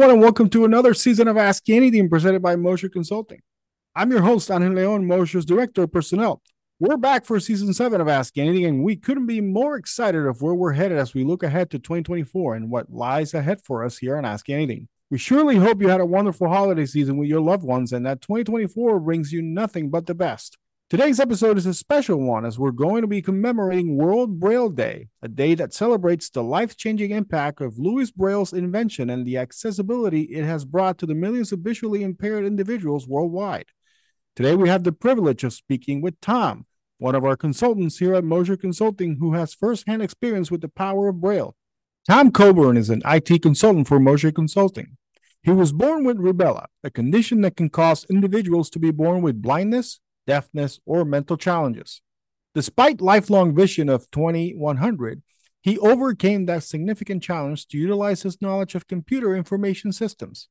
everyone, and welcome to another season of Ask Anything presented by Moser Consulting. I'm your host, Angel Leon, Moser's Director of Personnel. We're back for season seven of Ask Anything, and we couldn't be more excited of where we're headed as we look ahead to 2024 and what lies ahead for us here on Ask Anything. We surely hope you had a wonderful holiday season with your loved ones and that 2024 brings you nothing but the best. Today's episode is a special one as we're going to be commemorating World Braille Day, a day that celebrates the life changing impact of Louis Braille's invention and the accessibility it has brought to the millions of visually impaired individuals worldwide. Today, we have the privilege of speaking with Tom, one of our consultants here at Moser Consulting, who has firsthand experience with the power of Braille. Tom Coburn is an IT consultant for Moser Consulting. He was born with rubella, a condition that can cause individuals to be born with blindness, deafness, or mental challenges. Despite lifelong vision of 2100, he overcame that significant challenge to utilize his knowledge of computer information systems.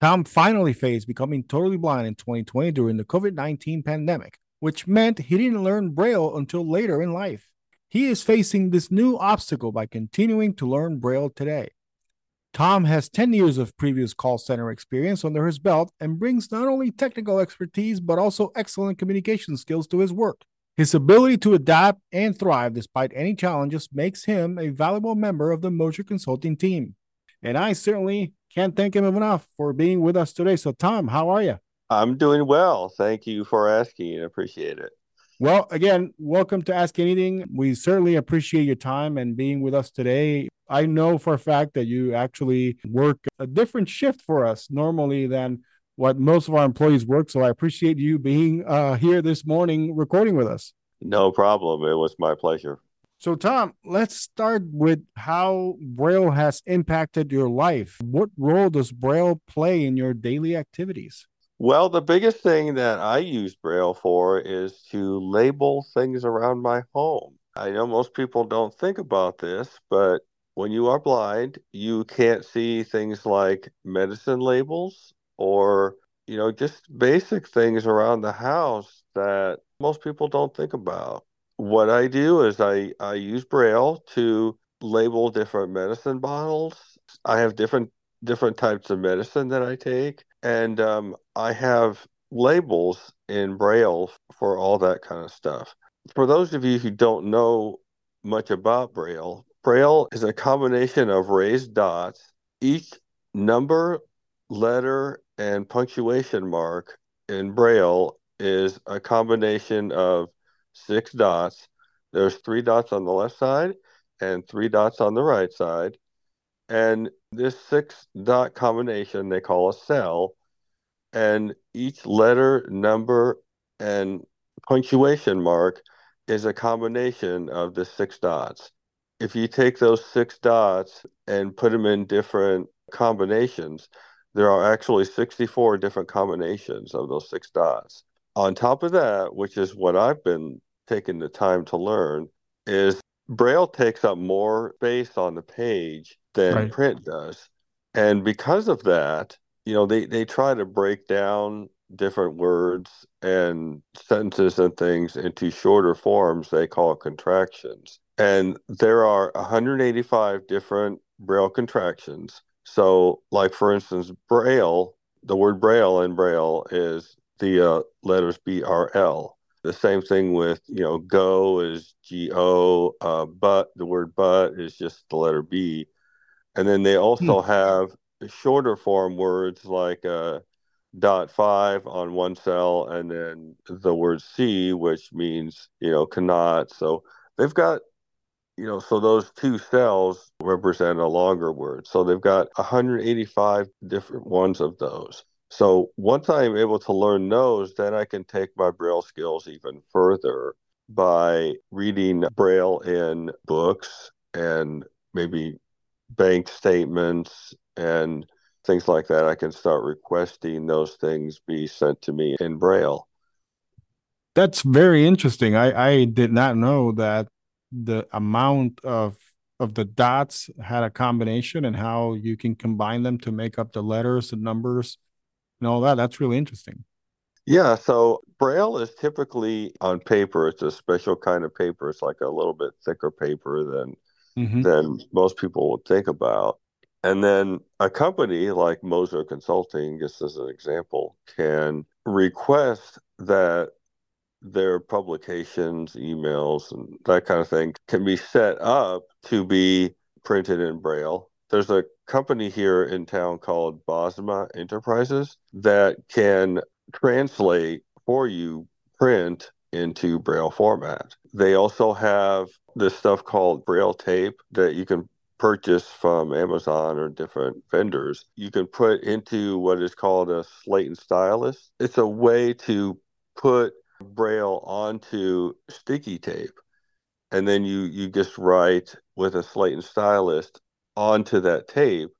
Tom finally faced becoming totally blind in 2020 during the COVID 19 pandemic, which meant he didn't learn Braille until later in life. He is facing this new obstacle by continuing to learn Braille today. Tom has 10 years of previous call center experience under his belt and brings not only technical expertise, but also excellent communication skills to his work. His ability to adapt and thrive despite any challenges makes him a valuable member of the Moser Consulting team. And I certainly can't thank him enough for being with us today. So, Tom, how are you? I'm doing well. Thank you for asking. I appreciate it. Well, again, welcome to Ask Anything. We certainly appreciate your time and being with us today. I know for a fact that you actually work a different shift for us normally than what most of our employees work. So I appreciate you being uh, here this morning recording with us. No problem. It was my pleasure. So, Tom, let's start with how Braille has impacted your life. What role does Braille play in your daily activities? Well, the biggest thing that I use Braille for is to label things around my home. I know most people don't think about this, but when you are blind, you can't see things like medicine labels or, you know, just basic things around the house that most people don't think about. What I do is I, I use Braille to label different medicine bottles. I have different different types of medicine that I take, and um, I have labels in Braille for all that kind of stuff. For those of you who don't know much about Braille, Braille is a combination of raised dots. Each number, letter, and punctuation mark in Braille is a combination of six dots. There's three dots on the left side and three dots on the right side. And this six dot combination they call a cell. And each letter, number, and punctuation mark is a combination of the six dots if you take those six dots and put them in different combinations, there are actually 64 different combinations of those six dots. On top of that, which is what I've been taking the time to learn, is Braille takes up more space on the page than right. print does. And because of that, you know, they, they try to break down different words and sentences and things into shorter forms they call contractions. And there are 185 different Braille contractions. So, like for instance, Braille, the word Braille in Braille is the uh, letters B R L. The same thing with, you know, go is G O, uh, but the word but is just the letter B. And then they also hmm. have shorter form words like uh, dot five on one cell and then the word C, which means, you know, cannot. So they've got you know, so those two cells represent a longer word. So they've got 185 different ones of those. So once I'm able to learn those, then I can take my Braille skills even further by reading Braille in books and maybe bank statements and things like that. I can start requesting those things be sent to me in Braille. That's very interesting. I, I did not know that the amount of of the dots had a combination and how you can combine them to make up the letters, the numbers, and all that. That's really interesting. Yeah, so Braille is typically on paper. It's a special kind of paper. It's like a little bit thicker paper than mm-hmm. than most people would think about. And then a company like Moser Consulting, just as an example, can request that their publications, emails, and that kind of thing can be set up to be printed in Braille. There's a company here in town called Bosma Enterprises that can translate for you print into Braille format. They also have this stuff called Braille tape that you can purchase from Amazon or different vendors. You can put into what is called a slate and stylus. It's a way to put Braille onto sticky tape. And then you you just write with a slate and stylus onto that tape.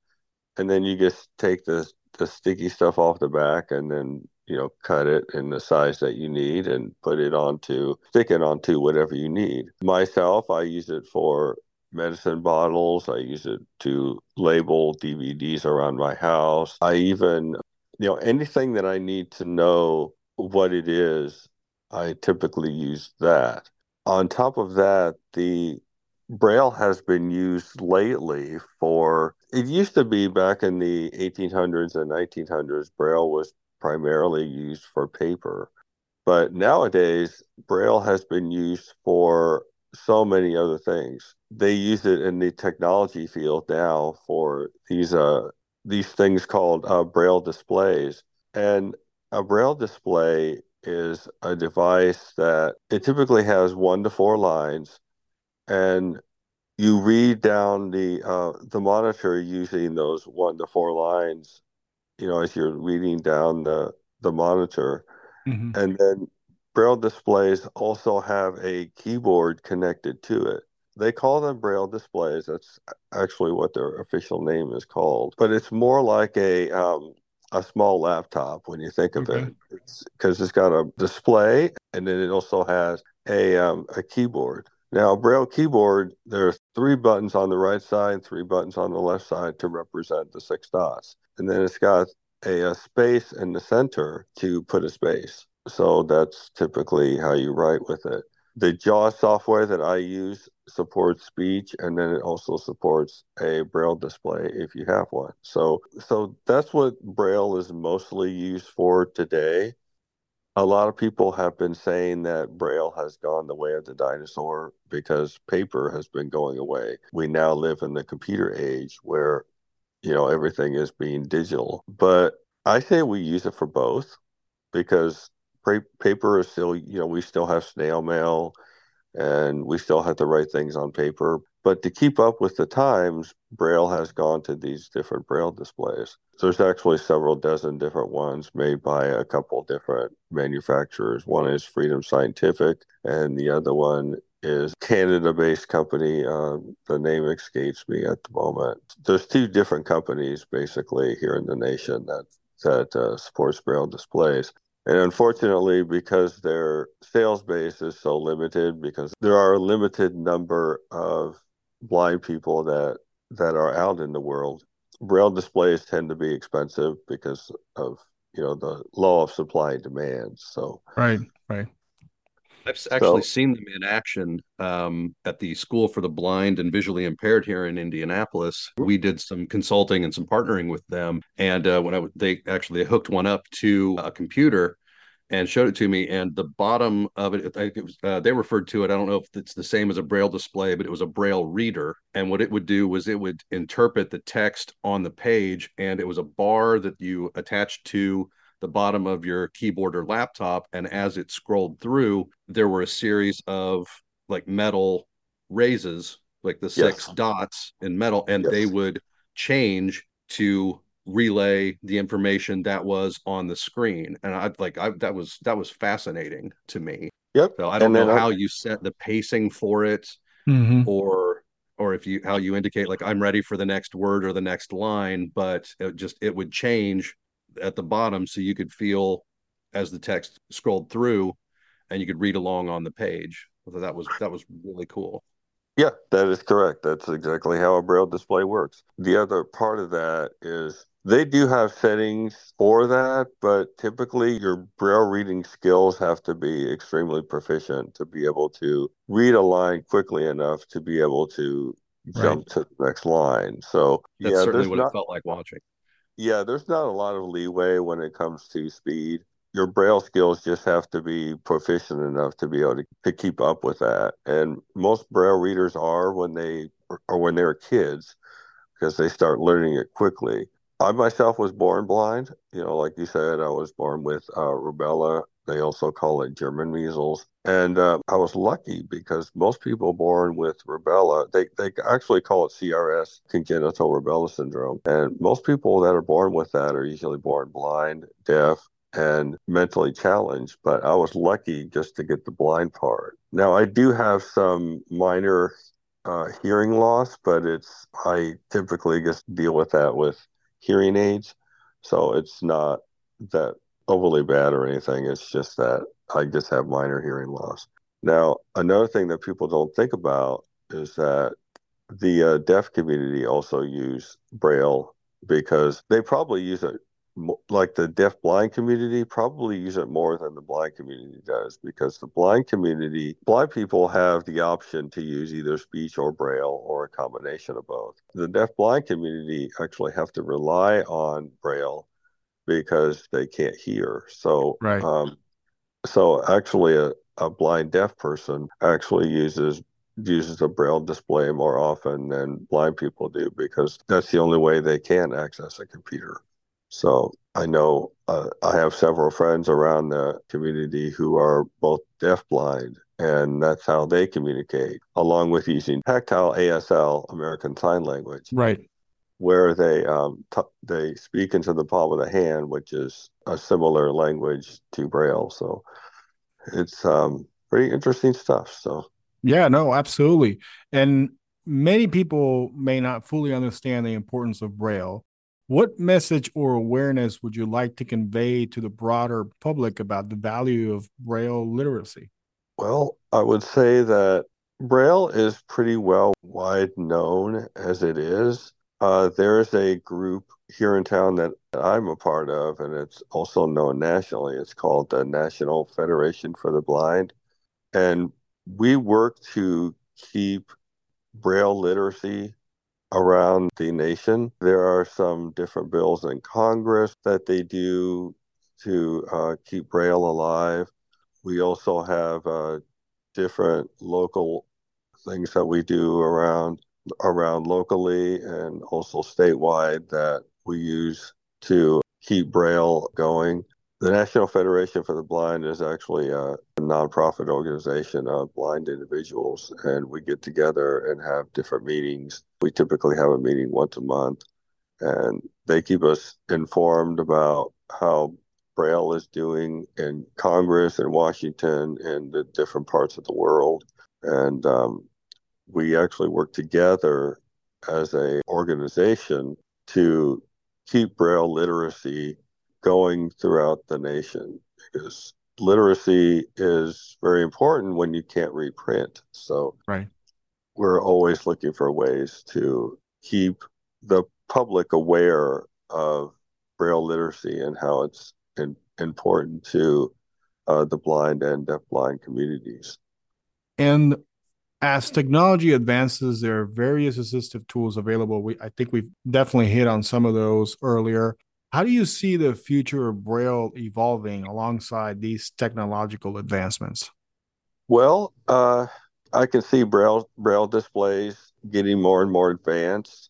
And then you just take the the sticky stuff off the back and then you know cut it in the size that you need and put it onto stick it onto whatever you need. Myself i use it for medicine bottles. I use it to label dvds around my house. I even you know anything that i need to know what it is i typically use that. On top of that the braille has been used lately for it used to be back in the 1800s and 1900s braille was primarily used for paper. But nowadays, Braille has been used for so many other things. They use it in the technology field now for these uh, these things called uh, Braille displays. And a Braille display is a device that it typically has one to four lines, and you read down the uh, the monitor using those one to four lines you know, as you're reading down the the monitor, mm-hmm. and then braille displays also have a keyboard connected to it. They call them braille displays. That's actually what their official name is called. But it's more like a um, a small laptop when you think of okay. it. It's because it's got a display and then it also has a um, a keyboard. Now, Braille keyboard, there are three buttons on the right side, three buttons on the left side to represent the six dots. And then it's got a, a space in the center to put a space. So that's typically how you write with it. The JAWS software that I use supports speech and then it also supports a braille display if you have one. So so that's what braille is mostly used for today a lot of people have been saying that Braille has gone the way of the dinosaur because paper has been going away. We now live in the computer age where, you know, everything is being digital. But I say we use it for both because paper is still, you know, we still have snail mail and we still have to write things on paper. But to keep up with the times, Braille has gone to these different Braille displays. There's actually several dozen different ones made by a couple different manufacturers. One is Freedom Scientific, and the other one is Canada-based company. Uh, the name escapes me at the moment. There's two different companies basically here in the nation that that uh, supports Braille displays. And unfortunately, because their sales base is so limited, because there are a limited number of blind people that that are out in the world. Braille displays tend to be expensive because of you know the law of supply and demand. So right, right. I've actually so, seen them in action um, at the School for the Blind and Visually Impaired here in Indianapolis. We did some consulting and some partnering with them, and uh, when I they actually hooked one up to a computer and showed it to me. And the bottom of it, I think it was, uh, they referred to it. I don't know if it's the same as a braille display, but it was a braille reader. And what it would do was it would interpret the text on the page, and it was a bar that you attached to the bottom of your keyboard or laptop. And as it scrolled through, there were a series of like metal raises, like the six yes. dots in metal, and yes. they would change to relay the information that was on the screen and i like i that was that was fascinating to me yep so i don't know how you set the pacing for it mm-hmm. or or if you how you indicate like i'm ready for the next word or the next line but it just it would change at the bottom so you could feel as the text scrolled through and you could read along on the page so that was that was really cool yeah, that is correct. That's exactly how a braille display works. The other part of that is they do have settings for that, but typically your braille reading skills have to be extremely proficient to be able to read a line quickly enough to be able to jump right. to the next line. So that's yeah, certainly what not, it felt like watching. Yeah, there's not a lot of leeway when it comes to speed. Your braille skills just have to be proficient enough to be able to, to keep up with that. And most braille readers are when they or when they're kids because they start learning it quickly. I myself was born blind. You know, like you said, I was born with uh, rubella. They also call it German measles. And uh, I was lucky because most people born with rubella, they, they actually call it CRS, congenital rubella syndrome. And most people that are born with that are usually born blind, deaf, and mentally challenged. But I was lucky just to get the blind part. Now, I do have some minor uh, hearing loss, but it's, I typically just deal with that with hearing aids. So it's not that overly bad or anything. It's just that I just have minor hearing loss. Now, another thing that people don't think about is that the uh, deaf community also use Braille because they probably use it like the deaf blind community probably use it more than the blind community does because the blind community blind people have the option to use either speech or braille or a combination of both the deaf blind community actually have to rely on braille because they can't hear so right um, so actually, a, a blind deaf person actually uses uses a braille display more often than blind people do because that's the only way they can access a computer. So I know uh, I have several friends around the community who are both deaf blind, and that's how they communicate, along with using tactile ASL, American Sign Language. Right. Where they um, t- they speak into the palm of the hand, which is a similar language to Braille. So it's um, pretty interesting stuff. So yeah, no, absolutely. And many people may not fully understand the importance of Braille. What message or awareness would you like to convey to the broader public about the value of Braille literacy? Well, I would say that Braille is pretty well wide known as it is. Uh, there is a group here in town that I'm a part of, and it's also known nationally. It's called the National Federation for the Blind. And we work to keep Braille literacy around the nation. There are some different bills in Congress that they do to uh, keep Braille alive. We also have uh, different local things that we do around around locally and also statewide that we use to keep Braille going. The National Federation for the Blind is actually a, nonprofit organization of blind individuals, and we get together and have different meetings. We typically have a meeting once a month, and they keep us informed about how Braille is doing in Congress and Washington and the different parts of the world. And um, we actually work together as a organization to keep Braille literacy going throughout the nation because literacy is very important when you can't read print. So right. we're always looking for ways to keep the public aware of Braille literacy and how it's in, important to uh, the blind and deafblind communities. And as technology advances, there are various assistive tools available. We, I think we've definitely hit on some of those earlier. How do you see the future of Braille evolving alongside these technological advancements? Well, uh, I can see Braille Braille displays getting more and more advanced.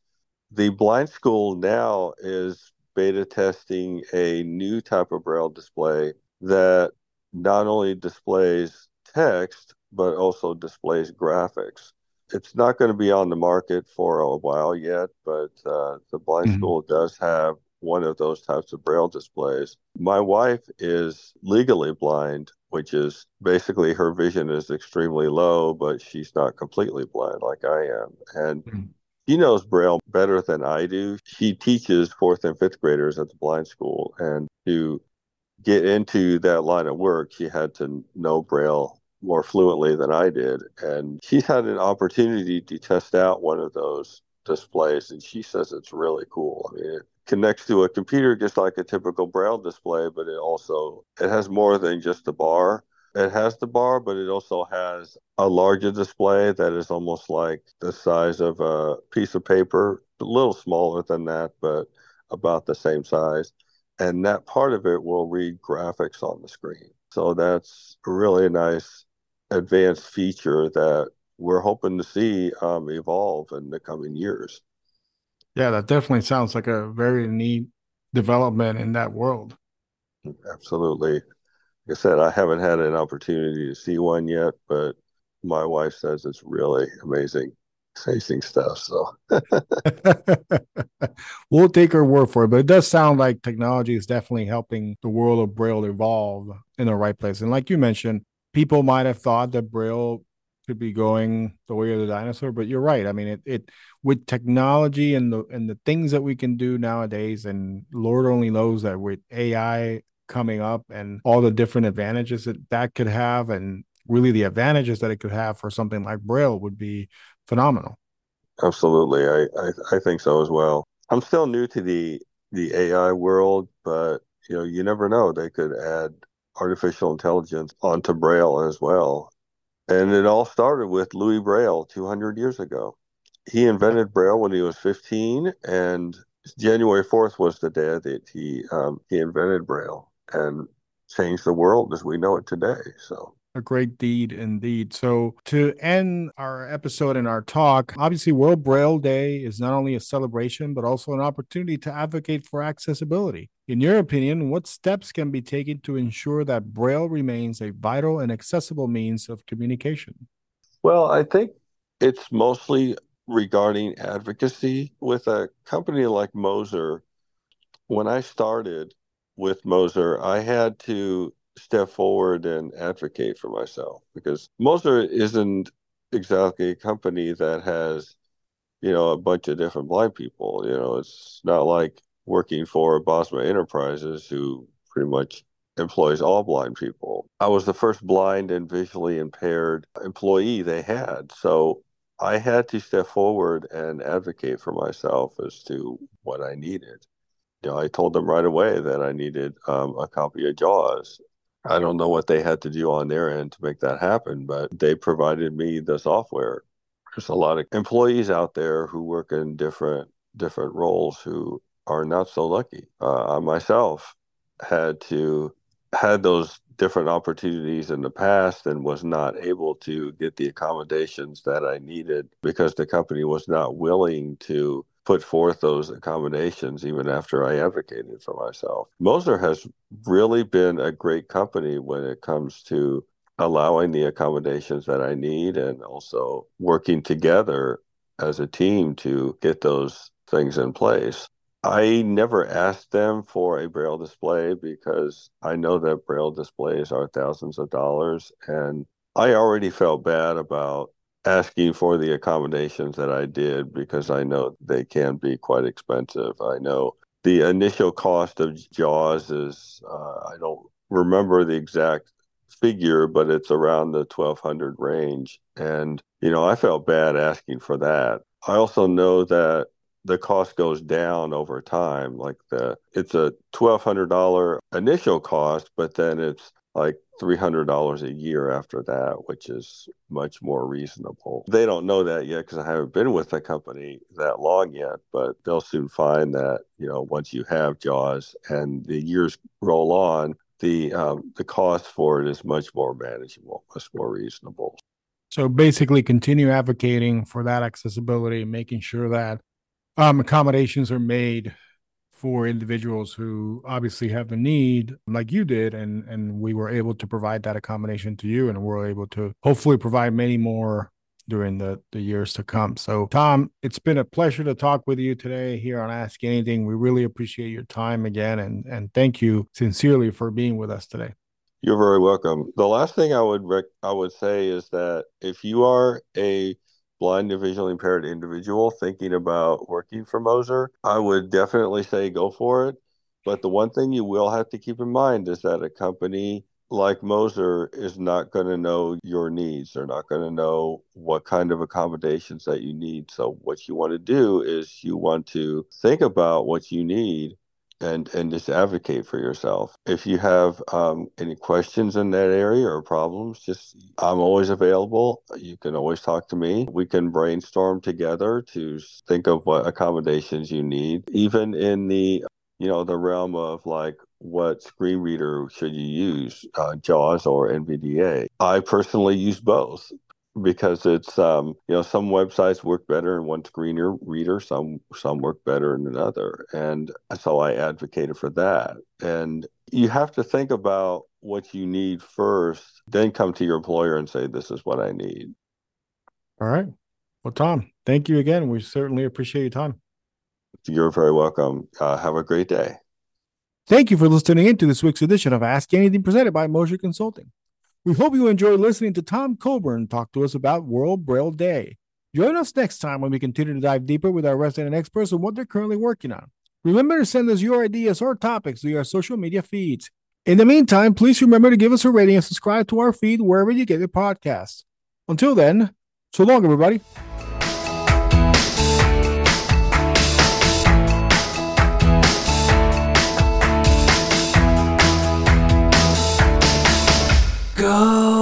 The blind school now is beta testing a new type of Braille display that not only displays text but also displays graphics. It's not going to be on the market for a while yet, but uh, the blind mm-hmm. school does have one of those types of braille displays. My wife is legally blind, which is basically her vision is extremely low, but she's not completely blind like I am. And mm-hmm. she knows braille better than I do. She teaches fourth and fifth graders at the blind school. And to get into that line of work, she had to know braille more fluently than I did. And she's had an opportunity to test out one of those displays, and she says it's really cool. I mean, it connects to a computer just like a typical braille display, but it also it has more than just the bar. It has the bar, but it also has a larger display that is almost like the size of a piece of paper, a little smaller than that, but about the same size. And that part of it will read graphics on the screen. So that's really nice advanced feature that we're hoping to see um, evolve in the coming years. Yeah, that definitely sounds like a very neat development in that world. Absolutely. Like I said, I haven't had an opportunity to see one yet, but my wife says it's really amazing, amazing stuff. So we'll take her word for it. But it does sound like technology is definitely helping the world of Braille evolve in the right place. And like you mentioned, people might have thought that Braille could be going the way of the dinosaur, but you're right. I mean, it it with technology and the and the things that we can do nowadays, and Lord only knows that with AI coming up and all the different advantages that that could have, and really the advantages that it could have for something like Braille would be phenomenal. Absolutely, I I, I think so as well. I'm still new to the the AI world, but you know, you never know. They could add artificial intelligence onto Braille as well. And it all started with Louis Braille 200 years ago. He invented Braille when he was 15, and January 4th was the day that he um, he invented Braille and changed the world as we know it today. So a great deed indeed. So, to end our episode and our talk, obviously, World Braille Day is not only a celebration, but also an opportunity to advocate for accessibility. In your opinion, what steps can be taken to ensure that Braille remains a vital and accessible means of communication? Well, I think it's mostly regarding advocacy with a company like Moser. When I started with Moser, I had to step forward and advocate for myself because Moser isn't exactly a company that has, you know, a bunch of different blind people. You know, it's not like working for Bosma Enterprises, who pretty much employs all blind people. I was the first blind and visually impaired employee they had. So I had to step forward and advocate for myself as to what I needed. You know, I told them right away that I needed um, a copy of JAWS I don't know what they had to do on their end to make that happen, but they provided me the software. There's a lot of employees out there who work in different different roles who are not so lucky. Uh, I myself had to had those different opportunities in the past and was not able to get the accommodations that I needed because the company was not willing to put forth those accommodations even after I advocated for myself. Moser has really been a great company when it comes to allowing the accommodations that I need and also working together as a team to get those things in place. I never asked them for a braille display because I know that braille displays are thousands of dollars and I already felt bad about asking for the accommodations that I did because I know they can be quite expensive. I know the initial cost of JAWS is, uh, I don't remember the exact figure, but it's around the 1200 range. And, you know, I felt bad asking for that. I also know that the cost goes down over time. Like the, it's a $1,200 initial cost, but then it's like $300 a year after that, which is much more reasonable. They don't know that yet because I haven't been with the company that long yet, but they'll soon find that, you know, once you have JAWS and the years roll on, the um, the cost for it is much more manageable, much more reasonable. So basically, continue advocating for that accessibility, making sure that um, accommodations are made for individuals who obviously have the need like you did and and we were able to provide that accommodation to you and we're able to hopefully provide many more during the the years to come. So tom it's been a pleasure to talk with you today here on ask anything. We really appreciate your time again and and thank you sincerely for being with us today. You're very welcome. The last thing i would rec- i would say is that if you are a blind and visually impaired individual thinking about working for Moser, I would definitely say go for it. But the one thing you will have to keep in mind is that a company like Moser is not going to know your needs. They're not going to know what kind of accommodations that you need. So, what you want to do is you want to think about what you need and and just advocate for yourself. If you have um, any questions in that area or problems, just I'm always available. You can always talk to me. We can brainstorm together to think of what accommodations you need, even in the you know the realm of like what screen reader should you use, uh, JAWS or NVDA. I personally use both because it's um, you know some websites work better in one screener reader, some some work better in another, and so I advocated for that. And you have to think about what you need first, then come to your employer and say, "This is what I need." All right. Well, Tom, thank you again. We certainly appreciate your time. You're very welcome. Uh, have a great day. Thank you for listening in to this week's edition of Ask Anything presented by Moser Consulting. We hope you enjoyed listening to Tom Coburn talk to us about World Braille Day. Join us next time when we continue to dive deeper with our resident experts on what they're currently working on. Remember to send us your ideas or topics via our social media feeds. In the meantime, please remember to give us a rating and subscribe to our feed wherever you get your podcasts. Until then, so long, everybody. Go